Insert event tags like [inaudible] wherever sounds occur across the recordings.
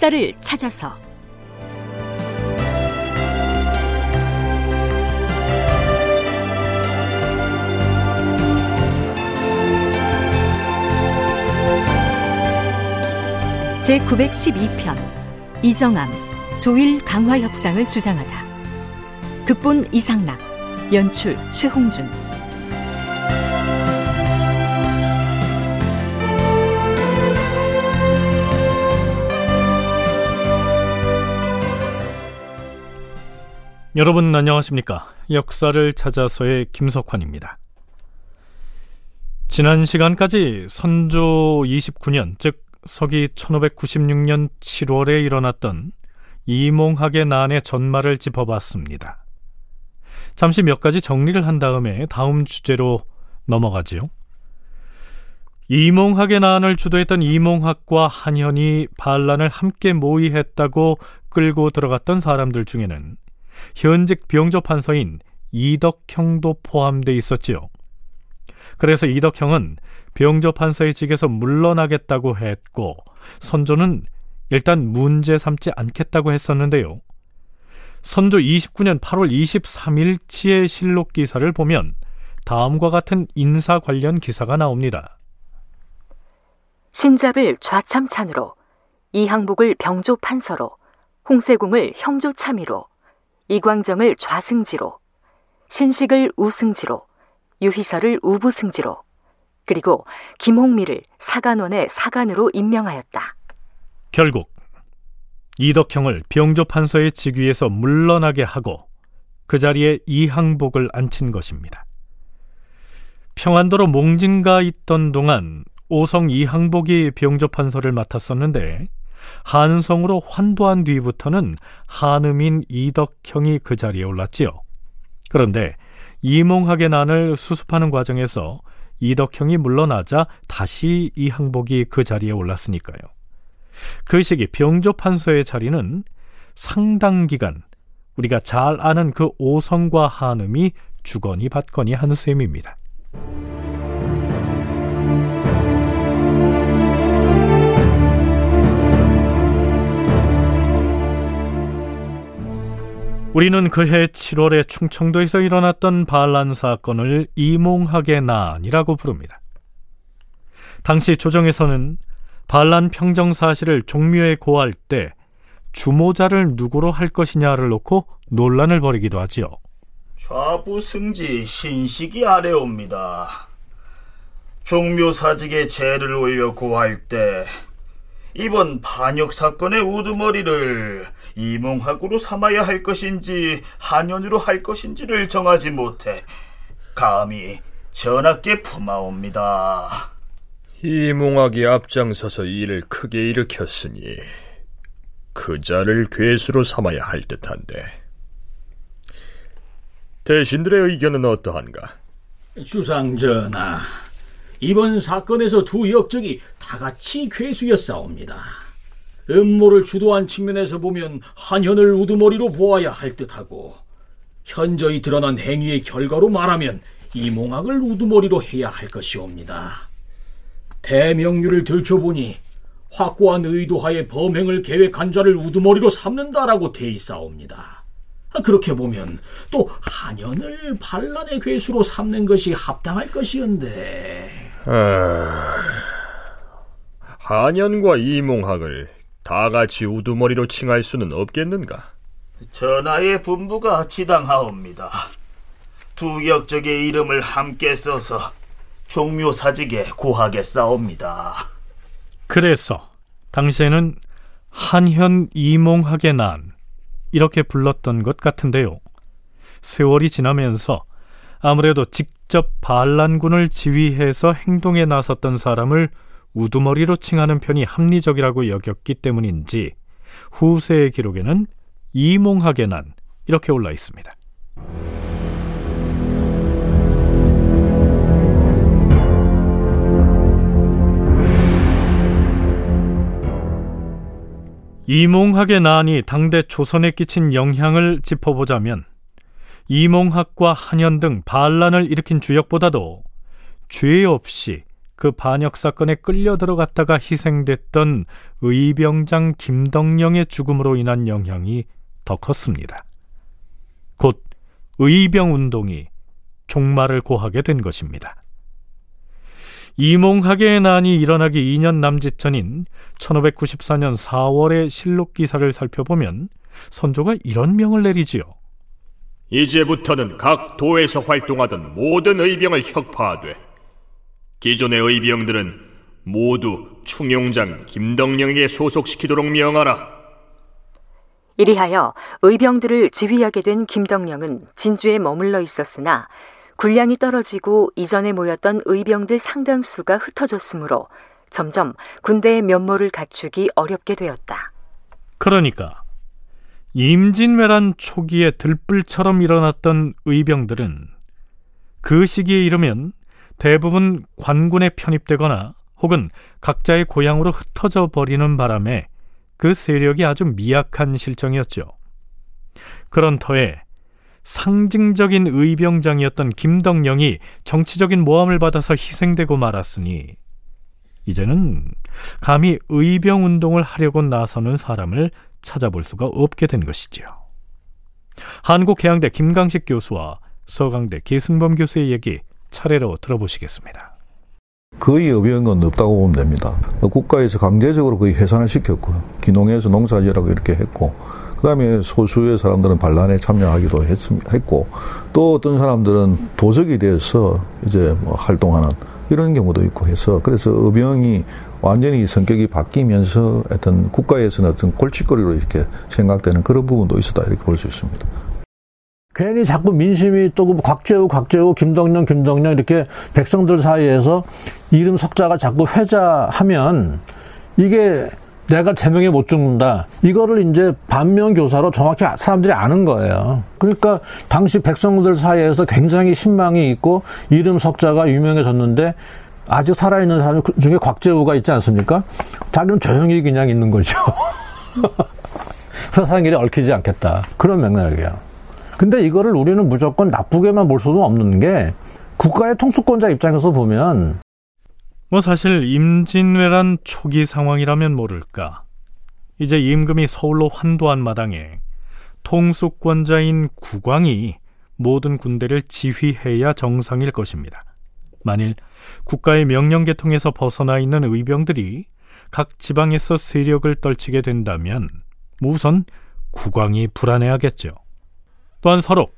역사를 찾아서. 제 912편 이정암 조일 강화 협상을 주장하다. 극본 이상락 연출 최홍준 여러분 안녕하십니까? 역사를 찾아서의 김석환입니다. 지난 시간까지 선조 29년, 즉 서기 1596년 7월에 일어났던 이몽학의 난의 전말을 짚어봤습니다. 잠시 몇 가지 정리를 한 다음에 다음 주제로 넘어가지요. 이몽학의 난을 주도했던 이몽학과 한현이 반란을 함께 모의했다고 끌고 들어갔던 사람들 중에는 현직 병조 판서인 이덕형도 포함돼 있었지요. 그래서 이덕형은 병조 판서의 직에서 물러나겠다고 했고 선조는 일단 문제 삼지 않겠다고 했었는데요. 선조 29년 8월 23일치의 실록 기사를 보면 다음과 같은 인사 관련 기사가 나옵니다. 신잡을 좌참찬으로 이항복을 병조 판서로 홍세궁을 형조 참의로 이광정을 좌승지로, 신식을 우승지로, 유희설을 우부승지로, 그리고 김홍미를 사간원의 사간으로 임명하였다. 결국 이덕형을 병조 판서의 직위에서 물러나게 하고 그 자리에 이항복을 앉힌 것입니다. 평안도로 몽진가 있던 동안 오성 이항복이 병조 판서를 맡았었는데 한성으로 환도한 뒤부터는 한음인 이덕형이 그 자리에 올랐지요. 그런데 이몽학의 난을 수습하는 과정에서 이덕형이 물러나자 다시 이 항복이 그 자리에 올랐으니까요. 그 시기 병조 판서의 자리는 상당 기간 우리가 잘 아는 그 오성과 한음이 주거니 받거니 하는 셈입니다. 우리는 그해 7월에 충청도에서 일어났던 반란 사건을 이몽학의 난이라고 부릅니다. 당시 조정에서는 반란 평정 사실을 종묘에 고할 때 주모자를 누구로 할 것이냐를 놓고 논란을 벌이기도 하지요. 좌부 승지 신식이 아래옵니다. 종묘 사직에 제를 올려 고할 때 이번 반역 사건의 우두머리를 이몽학으로 삼아야 할 것인지 한연으로 할 것인지를 정하지 못해 감히 전하께 품하옵니다. 이몽학이 앞장서서 일을 크게 일으켰으니 그 자를 괴수로 삼아야 할 듯한데 대신들의 의견은 어떠한가? 주상전하, 이번 사건에서 두 역적이 다 같이 괴수였사옵니다. 음모를 주도한 측면에서 보면 한현을 우두머리로 보아야 할 듯하고 현저히 드러난 행위의 결과로 말하면 이몽학을 우두머리로 해야 할 것이옵니다. 대명률을 들춰보니 확고한 의도하에 범행을 계획한 자를 우두머리로 삼는다라고 돼 있사옵니다. 그렇게 보면 또 한현을 반란의 괴수로 삼는 것이 합당할 것이었는데. 아... 한현과 이몽학을 다 같이 우두머리로 칭할 수는 없겠는가? 전하의 분부가 지당하옵니다. 두 역적의 이름을 함께 써서 종묘 사직에 고하겠사옵니다. 그래서 당시에는 한현 이몽학의 난 이렇게 불렀던 것 같은데요. 세월이 지나면서 아무래도 직접 반란군을 지휘해서 행동에 나섰던 사람을 우두머리로 칭하는 편이 합리적이라고 여겼기 때문인지 후세의 기록에는 이몽학의 난 이렇게 올라 있습니다. 이몽학의 난이 당대 조선에 끼친 영향을 짚어보자면 이몽학과 한현 등 반란을 일으킨 주역보다도 죄 없이 그 반역 사건에 끌려 들어갔다가 희생됐던 의병장 김덕령의 죽음으로 인한 영향이 더 컸습니다. 곧 의병 운동이 종말을 고하게 된 것입니다. 이몽학의 난이 일어나기 2년 남짓 전인 1594년 4월의 실록 기사를 살펴보면 선조가 이런 명을 내리지요. 이제부터는 각 도에서 활동하던 모든 의병을 혁파하되 기존의 의병들은 모두 충용장 김덕령에게 소속시키도록 명하라. 이리하여 의병들을 지휘하게 된 김덕령은 진주에 머물러 있었으나 군량이 떨어지고 이전에 모였던 의병들 상당수가 흩어졌으므로 점점 군대의 면모를 갖추기 어렵게 되었다. 그러니까 임진왜란 초기에 들불처럼 일어났던 의병들은 그 시기에 이르면 대부분 관군에 편입되거나 혹은 각자의 고향으로 흩어져 버리는 바람에 그 세력이 아주 미약한 실정이었죠. 그런 터에 상징적인 의병장이었던 김덕령이 정치적인 모함을 받아서 희생되고 말았으니 이제는 감히 의병 운동을 하려고 나서는 사람을 찾아볼 수가 없게 된 것이지요. 한국해양대 김강식 교수와 서강대 계승범 교수의 얘기 차례로 들어보시겠습니다. 거의 의병은 없다고 보면 됩니다. 국가에서 강제적으로 거의 해산을 시켰고요. 기농에서 농사지라고 이렇게 했고, 그 다음에 소수의 사람들은 반란에 참여하기도 했, 했고, 또 어떤 사람들은 도적이 되어서 이제 뭐 활동하는 이런 경우도 있고 해서, 그래서 의병이 완전히 성격이 바뀌면서 어떤 국가에서는 어떤 골칫거리로 이렇게 생각되는 그런 부분도 있었다 이렇게 볼 수 있습니다. 괜히 자꾸 민심이 또그 곽재우, 곽재우, 김동령, 김동령 이렇게 백성들 사이에서 이름 석자가 자꾸 회자하면 이게 내가 제명에 못 죽는다. 이거를 이제 반면 교사로 정확히 사람들이 아는 거예요. 그러니까 당시 백성들 사이에서 굉장히 신망이 있고 이름 석자가 유명해졌는데 아직 살아있는 사람 중에 곽재우가 있지 않습니까? 자기는 조용히 그냥 있는 거죠. [laughs] 세상 일에 얽히지 않겠다. 그런 맥락이에요. 근데 이거를 우리는 무조건 나쁘게만 볼 수는 없는 게 국가의 통수권자 입장에서 보면 뭐 사실 임진왜란 초기 상황이라면 모를까. 이제 임금이 서울로 환도한 마당에 통수권자인 국왕이 모든 군대를 지휘해야 정상일 것입니다. 만일 국가의 명령 계통에서 벗어나 있는 의병들이 각 지방에서 세력을 떨치게 된다면 우선 국왕이 불안해하겠죠. 또한 서로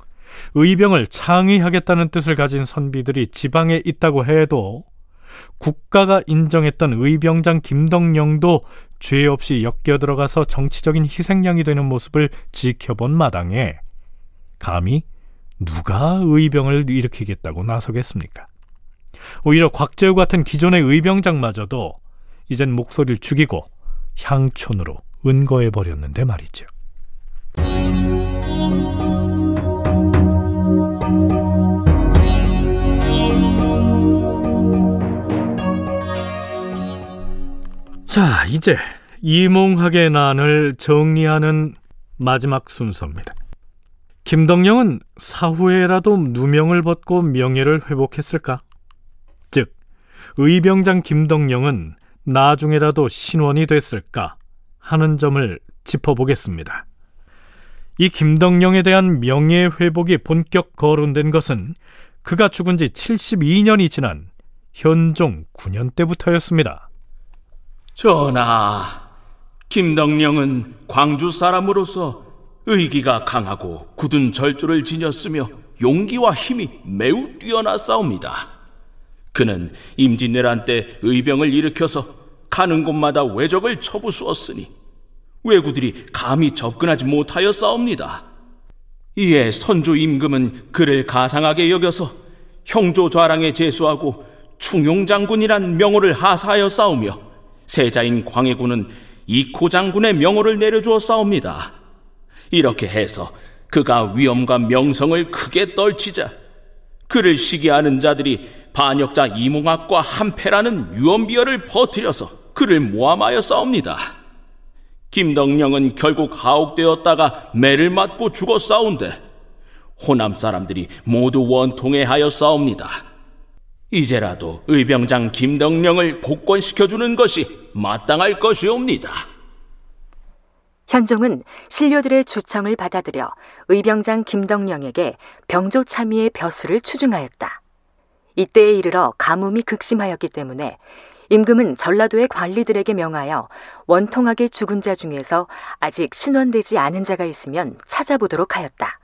의병을 창의하겠다는 뜻을 가진 선비들이 지방에 있다고 해도 국가가 인정했던 의병장 김덕령도 죄 없이 엮여 들어가서 정치적인 희생양이 되는 모습을 지켜본 마당에 감히 누가 의병을 일으키겠다고 나서겠습니까? 오히려 곽재우 같은 기존의 의병장마저도 이젠 목소리를 죽이고 향촌으로 은거해 버렸는데 말이죠. 자, 이제 이몽학의 난을 정리하는 마지막 순서입니다. 김덕령은 사후에라도 누명을 벗고 명예를 회복했을까? 즉, 의병장 김덕령은 나중에라도 신원이 됐을까 하는 점을 짚어보겠습니다. 이 김덕령에 대한 명예 회복이 본격 거론된 것은 그가 죽은 지 72년이 지난 현종 9년 때부터였습니다. 전하, 김덕령은 광주 사람으로서 의기가 강하고 굳은 절조를 지녔으며 용기와 힘이 매우 뛰어나싸웁니다. 그는 임진왜란 때 의병을 일으켜서 가는 곳마다 왜적을 쳐부수었으니 왜구들이 감히 접근하지 못하여 싸웁니다. 이에 선조 임금은 그를 가상하게 여겨서 형조 좌랑에 제수하고 충용장군이란 명호를 하사하여 싸우며 세자인 광해군은 이코 장군의 명호를 내려주어 싸웁니다. 이렇게 해서 그가 위엄과 명성을 크게 떨치자 그를 시기하는 자들이 반역자 이몽학과 한패라는 유언비어를 퍼뜨려서 그를 모함하여 싸웁니다. 김덕령은 결국 하옥되었다가 매를 맞고 죽어 싸운데 호남 사람들이 모두 원통해 하여 싸웁니다. 이제라도 의병장 김덕령을 복권시켜주는 것이 마땅할 것이옵니다. 현종은 신료들의 주청을 받아들여 의병장 김덕령에게 병조 참의의 벼슬을 추증하였다. 이때에 이르러 가뭄이 극심하였기 때문에 임금은 전라도의 관리들에게 명하여 원통하게 죽은 자 중에서 아직 신원되지 않은 자가 있으면 찾아보도록 하였다.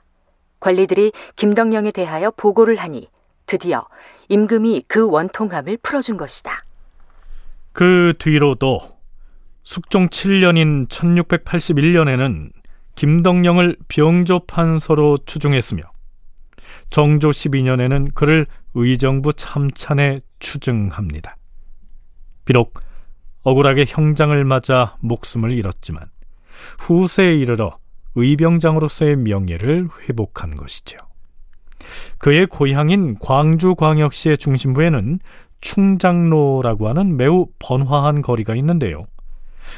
관리들이 김덕령에 대하여 보고를 하니 드디어 임금이 그 원통함을 풀어준 것이다. 그 뒤로도 숙종 7년인 1681년에는 김덕령을 병조판서로 추중했으며 정조 12년에는 그를 의정부 참찬에 추증합니다. 비록 억울하게 형장을 맞아 목숨을 잃었지만 후세에 이르러 의병장으로서의 명예를 회복한 것이죠. 그의 고향인 광주광역시의 중심부에는 충장로라고 하는 매우 번화한 거리가 있는데요.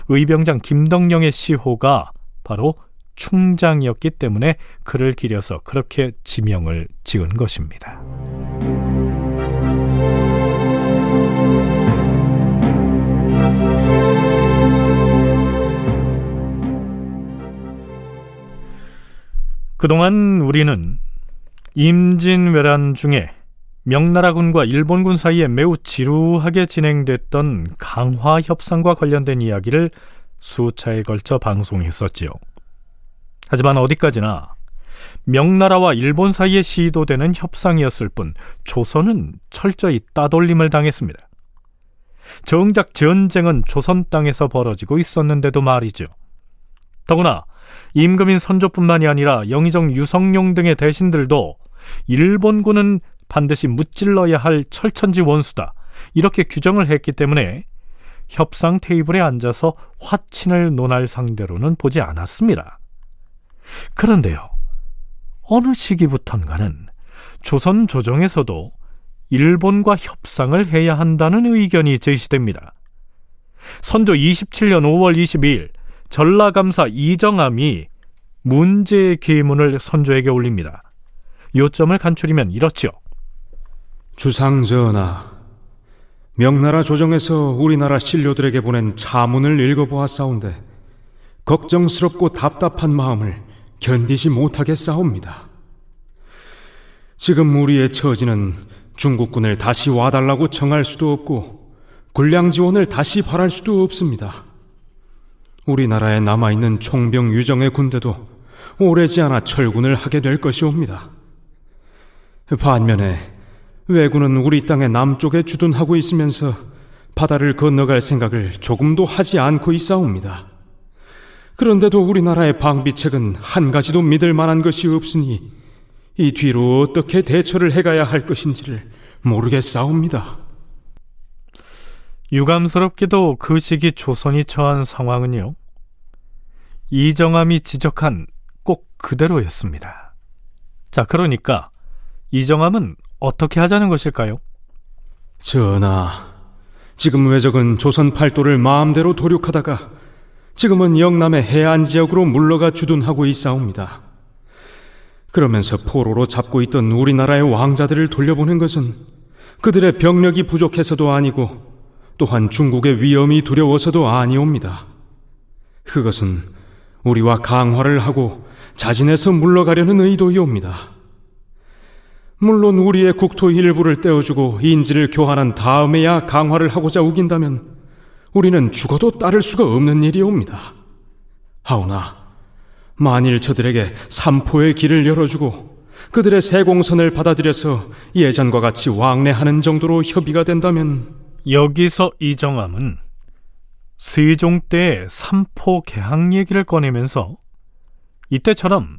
의병장 김덕령의 시호가 바로 충장이었기 때문에 그를 기려서 그렇게 지명을 지은 것입니다. 그동안 우리는 임진왜란 중에 명나라군과 일본군 사이에 매우 지루하게 진행됐던 강화 협상과 관련된 이야기를 수차에 걸쳐 방송했었지요. 하지만 어디까지나 명나라와 일본 사이에 시도되는 협상이었을 뿐 조선은 철저히 따돌림을 당했습니다. 정작 전쟁은 조선 땅에서 벌어지고 있었는데도 말이죠. 더구나 임금인 선조뿐만이 아니라 영의정 유성룡 등의 대신들도 일본군은 반드시 무찔러야 할 철천지 원수다. 이렇게 규정을 했기 때문에 협상 테이블에 앉아서 화친을 논할 상대로는 보지 않았습니다. 그런데요, 어느 시기부턴가는 조선 조정에서도 일본과 협상을 해야 한다는 의견이 제시됩니다. 선조 27년 5월 22일 전라감사 이정암이 문제의 계문을 선조에게 올립니다. 요점을 간추리면 이렇지요. 주상 전하, 명나라 조정에서 우리나라 신료들에게 보낸 자문을 읽어보았사온데 걱정스럽고 답답한 마음을 견디지 못하게 싸웁니다. 지금 우리의 처지는 중국군을 다시 와달라고 청할 수도 없고 군량 지원을 다시 바랄 수도 없습니다. 우리나라에 남아있는 총병 유정의 군대도 오래지 않아 철군을 하게 될 것이옵니다. 반면에 왜군은 우리 땅의 남쪽에 주둔하고 있으면서 바다를 건너갈 생각을 조금도 하지 않고 있사옵니다. 그런데도 우리나라의 방비책은 한 가지도 믿을 만한 것이 없으니 이 뒤로 어떻게 대처를 해가야 할 것인지를 모르겠사옵니다. 유감스럽게도 그 시기 조선이 처한 상황은요. 이정함이 지적한 꼭 그대로였습니다. 자, 그러니까 이정함은 어떻게 하자는 것일까요? 전하, 지금 왜적은 조선 팔도를 마음대로 도륙하다가 지금은 영남의 해안 지역으로 물러가 주둔하고 있사옵니다. 그러면서 포로로 잡고 있던 우리나라의 왕자들을 돌려보낸 것은 그들의 병력이 부족해서도 아니고 또한 중국의 위험이 두려워서도 아니옵니다. 그것은 우리와 강화를 하고 자진해서 물러가려는 의도이옵니다. 물론 우리의 국토 일부를 떼어주고 인지를 교환한 다음에야 강화를 하고자 우긴다면 우리는 죽어도 따를 수가 없는 일이옵니다. 하오나 만일 저들에게 삼포의 길을 열어주고 그들의 세공선을 받아들여서 예전과 같이 왕래하는 정도로 협의가 된다면 여기서 이정함은 세종 때 삼포 개항 얘기를 꺼내면서 이때처럼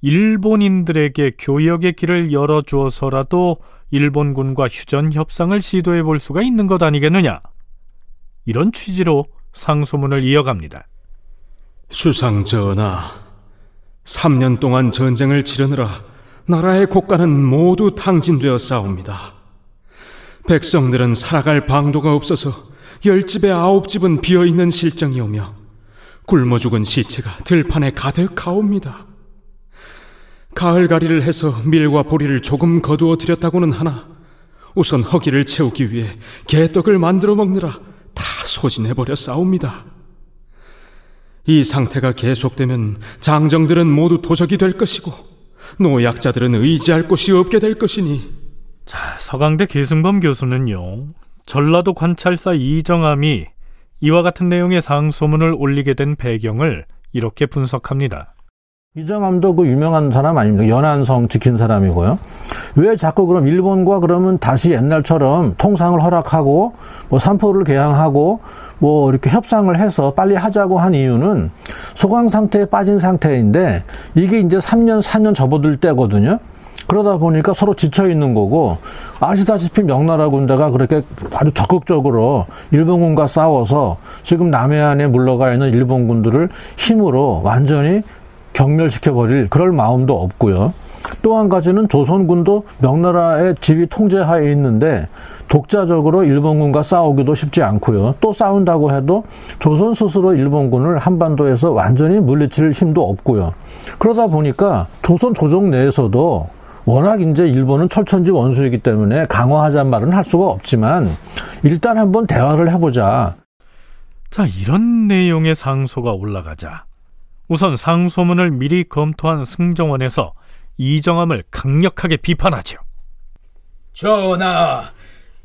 일본인들에게 교역의 길을 열어주어서라도 일본군과 휴전 협상을 시도해 볼 수가 있는 것 아니겠느냐? 이런 취지로 상소문을 이어갑니다. 수상 전하, 3년 동안 전쟁을 치르느라 나라의 국가는 모두 탕진되어 싸웁니다. 백성들은 살아갈 방도가 없어서 열 집에 아홉 집은 비어 있는 실정이오며 굶어 죽은 시체가 들판에 가득하옵니다. 가을가리를 해서 밀과 보리를 조금 거두어 드렸다고는 하나 우선 허기를 채우기 위해 개떡을 만들어 먹느라 다 소진해버려 싸웁니다. 이 상태가 계속되면 장정들은 모두 도적이 될 것이고 노약자들은 의지할 곳이 없게 될 것이니 자, 서강대 계승범 교수는요. 전라도 관찰사 이정암이 이와 같은 내용의 상소문을 올리게 된 배경을 이렇게 분석합니다. 이정암도 그 유명한 사람 아닙니까? 연안성 지킨 사람이고요. 왜 자꾸 그럼 일본과 그러면 다시 옛날처럼 통상을 허락하고 뭐 산포를 개항하고 뭐 이렇게 협상을 해서 빨리 하자고 한 이유는 소강 상태에 빠진 상태인데 이게 이제 3년, 4년 접어들 때거든요. 그러다 보니까 서로 지쳐 있는 거고 아시다시피 명나라 군대가 그렇게 아주 적극적으로 일본군과 싸워서 지금 남해안에 물러가 있는 일본군들을 힘으로 완전히 경멸시켜 버릴 그럴 마음도 없고요. 또 한 가지는 조선군도 명나라의 지휘 통제하에 있는데 독자적으로 일본군과 싸우기도 쉽지 않고요. 또 싸운다고 해도 조선 스스로 일본군을 한반도에서 완전히 물리칠 힘도 없고요. 그러다 보니까 조선 조정 내에서도 워낙 이제 일본은 철천지 원수이기 때문에 강화하자는 말은 할 수가 없지만 일단 한번 대화를 해보자. 자, 이런 내용의 상소가 올라가자 우선 상소문을 미리 검토한 승정원에서 이정함을 강력하게 비판하죠. 전하,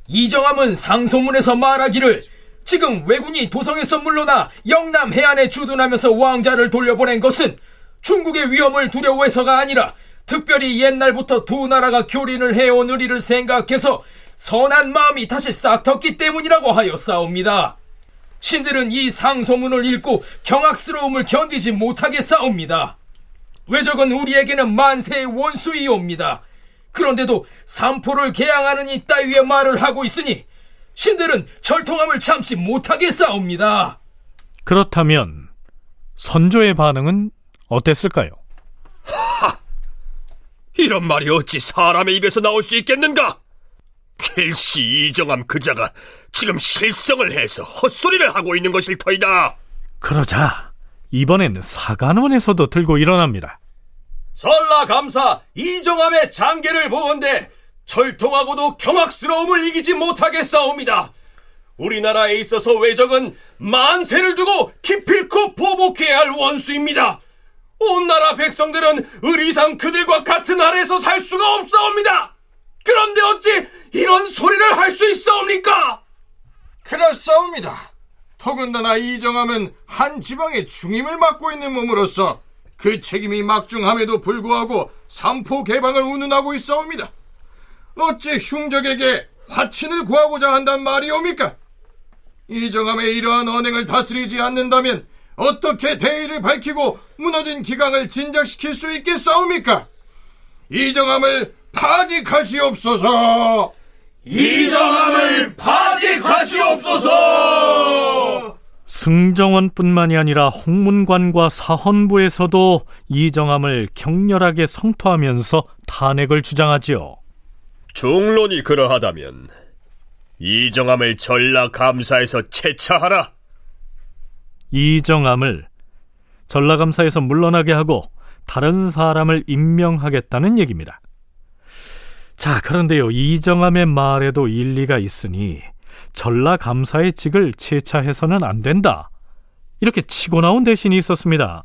이정함은 상소문에서 말하기를 지금 왜군이 도성에서 물러나 영남 해안에 주둔하면서 왕자를 돌려보낸 것은 중국의 위험을 두려워해서가 아니라 특별히 옛날부터 두 나라가 교린을 해온 의리를 생각해서 선한 마음이 다시 싹 텄기 때문이라고 하였사옵니다. 신들은 이 상소문을 읽고 경악스러움을 견디지 못하게 싸웁니다. 외적은 우리에게는 만세의 원수이옵니다. 그런데도 삼포를 개항하는 이 따위의 말을 하고 있으니 신들은 절통함을 참지 못하게 싸웁니다. 그렇다면 선조의 반응은 어땠을까요? 하! 이런 말이 어찌 사람의 입에서 나올 수 있겠는가? 필시 이정함 그자가 지금 실성을 해서 헛소리를 하고 있는 것일 터이다. 그러자 이번엔 사관원에서도 들고 일어납니다. 전라감사 이정함의 장계를 보건대 절통하고도 경악스러움을 이기지 못하겠사옵니다. 우리나라에 있어서 외적은 만세를 두고 기필코 보복해야 할 원수입니다. 온 나라 백성들은 의리상 그들과 같은 아래에서 살 수가 없사옵니다. 그런데 어찌 이런 소리를 할 수 있사옵니까? 그렇사옵니다. 더군다나 이정함은 한 지방의 중임을 맡고 있는 몸으로서 그 책임이 막중함에도 불구하고 삼포 개방을 운운하고 있사옵니다. 어찌 흉적에게 화친을 구하고자 한단 말이옵니까? 이정함의 이러한 언행을 다스리지 않는다면 어떻게 대의를 밝히고 무너진 기강을 진작시킬 수 있겠사옵니까? 이정함을 파직하시옵소서! 이정함을 파직하시옵소서! 승정원뿐만이 아니라 홍문관과 사헌부에서도 이정함을 격렬하게 성토하면서 탄핵을 주장하지요. 중론이 그러하다면 이정함을 전라 감사에서 채차하라. 이정함을 전라감사에서 물러나게 하고 다른 사람을 임명하겠다는 얘기입니다. 자, 그런데요, 이정함의 말에도 일리가 있으니 전라감사의 직을 채차해서는 안 된다. 이렇게 치고 나온 대신이 있었습니다.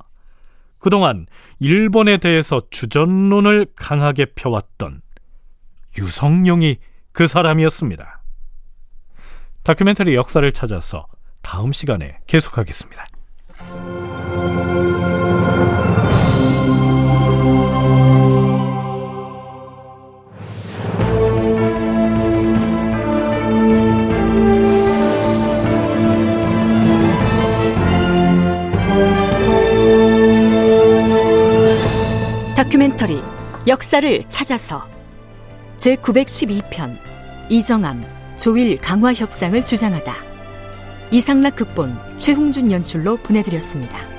그동안 일본에 대해서 주전론을 강하게 펴왔던 유성룡이 그 사람이었습니다. 다큐멘터리 역사를 찾아서 다음 시간에 계속하겠습니다. 역사를 찾아서 제912편 이정암 조일 강화 협상을 주장하다 이상락 극본 최홍준 연출로 보내드렸습니다.